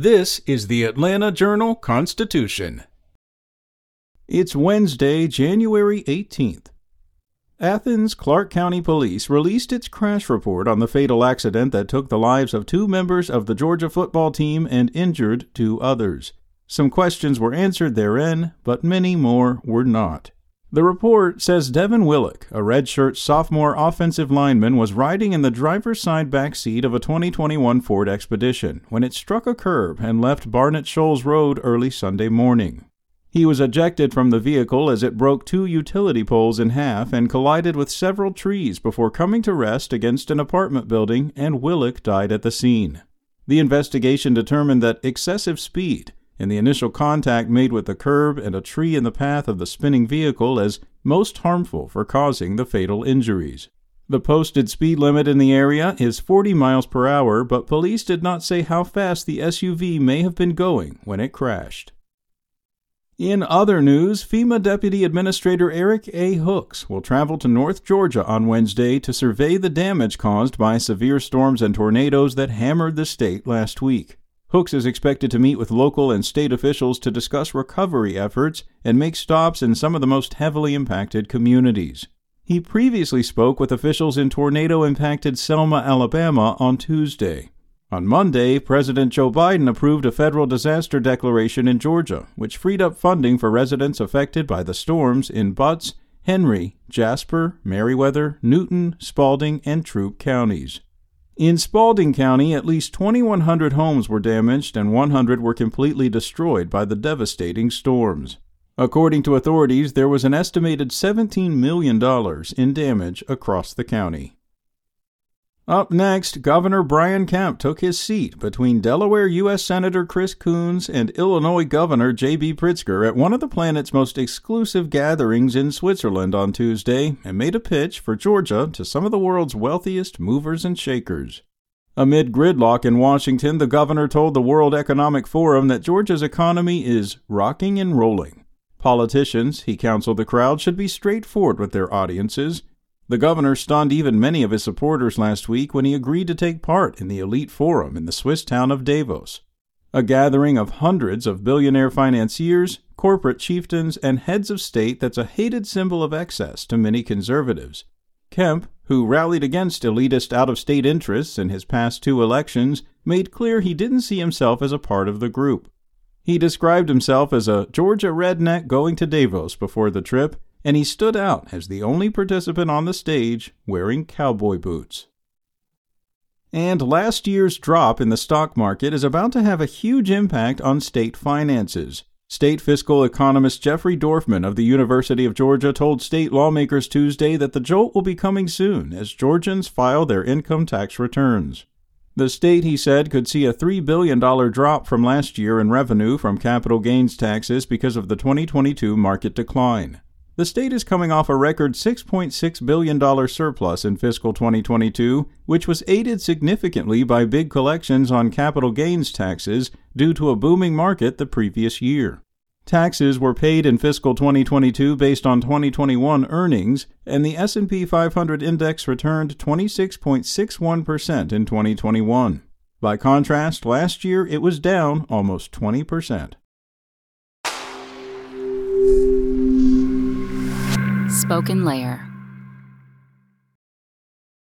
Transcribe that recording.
This is the Atlanta Journal Constitution. It's Wednesday, January 18th. Athens Clarke County Police released its crash report on the fatal accident that took the lives of two members of the Georgia football team and injured two others. Some questions were answered therein, but many more were not. The report says Devin Willock, a redshirt sophomore offensive lineman, was riding in the driver's side back seat of a 2021 Ford Expedition when it struck a curb and left Barnett Shoals Road early Sunday morning. He was ejected from the vehicle as it broke two utility poles in half and collided with several trees before coming to rest against an apartment building, and Willock died at the scene. The investigation determined that excessive speed, and the initial contact made with the curb and a tree in the path of the spinning vehicle as most harmful for causing the fatal injuries. The posted speed limit in the area is 40 miles per hour, but police did not say how fast the SUV may have been going when it crashed. In other news, FEMA Deputy Administrator Erik A. Hooks will travel to North Georgia on Wednesday to survey the damage caused by severe storms and tornadoes that hammered the state last week. Hooks is expected to meet with local and state officials to discuss recovery efforts and make stops in some of the most heavily impacted communities. He previously spoke with officials in tornado impacted Selma, Alabama on Tuesday. On Monday, President Joe Biden approved a federal disaster declaration in Georgia, which freed up funding for residents affected by the storms in Butts, Henry, Jasper, Meriwether, Newton, Spalding, and Troup counties. In Spalding County, at least 2,100 homes were damaged and 100 were completely destroyed by the devastating storms. According to authorities, there was an estimated $17 million in damage across the county. Up next, Governor Brian Kemp took his seat between Delaware U.S. Senator Chris Coons and Illinois Governor J.B. Pritzker at one of the planet's most exclusive gatherings in Switzerland on Tuesday and made a pitch for Georgia to some of the world's wealthiest movers and shakers. Amid gridlock in Washington, the governor told the World Economic Forum that Georgia's economy is rocking and rolling. Politicians, he counseled the crowd, should be straightforward with their audiences the governor stunned even many of his supporters last week when he agreed to take part in the elite forum in the Swiss town of Davos, a gathering of hundreds of billionaire financiers, corporate chieftains, and heads of state that's a hated symbol of excess to many conservatives. Kemp, who rallied against elitist out of state interests in his past two elections, made clear he didn't see himself as a part of the group. He described himself as a Georgia redneck going to Davos before the trip and he stood out as the only participant on the stage wearing cowboy boots. And last year's drop in the stock market is about to have a huge impact on state finances. State fiscal economist Jeffrey Dorfman of the University of Georgia told state lawmakers Tuesday that the jolt will be coming soon as Georgians file their income tax returns. The state, he said, could see a $3 billion drop from last year in revenue from capital gains taxes because of the 2022 market decline. The state is coming off a record $6.6 billion surplus in fiscal 2022, which was aided significantly by big collections on capital gains taxes due to a booming market the previous year. Taxes were paid in fiscal 2022 based on 2021 earnings, and the S&P 500 index returned 26.61% in 2021. By contrast, last year it was down almost 20%. SpokenLayer.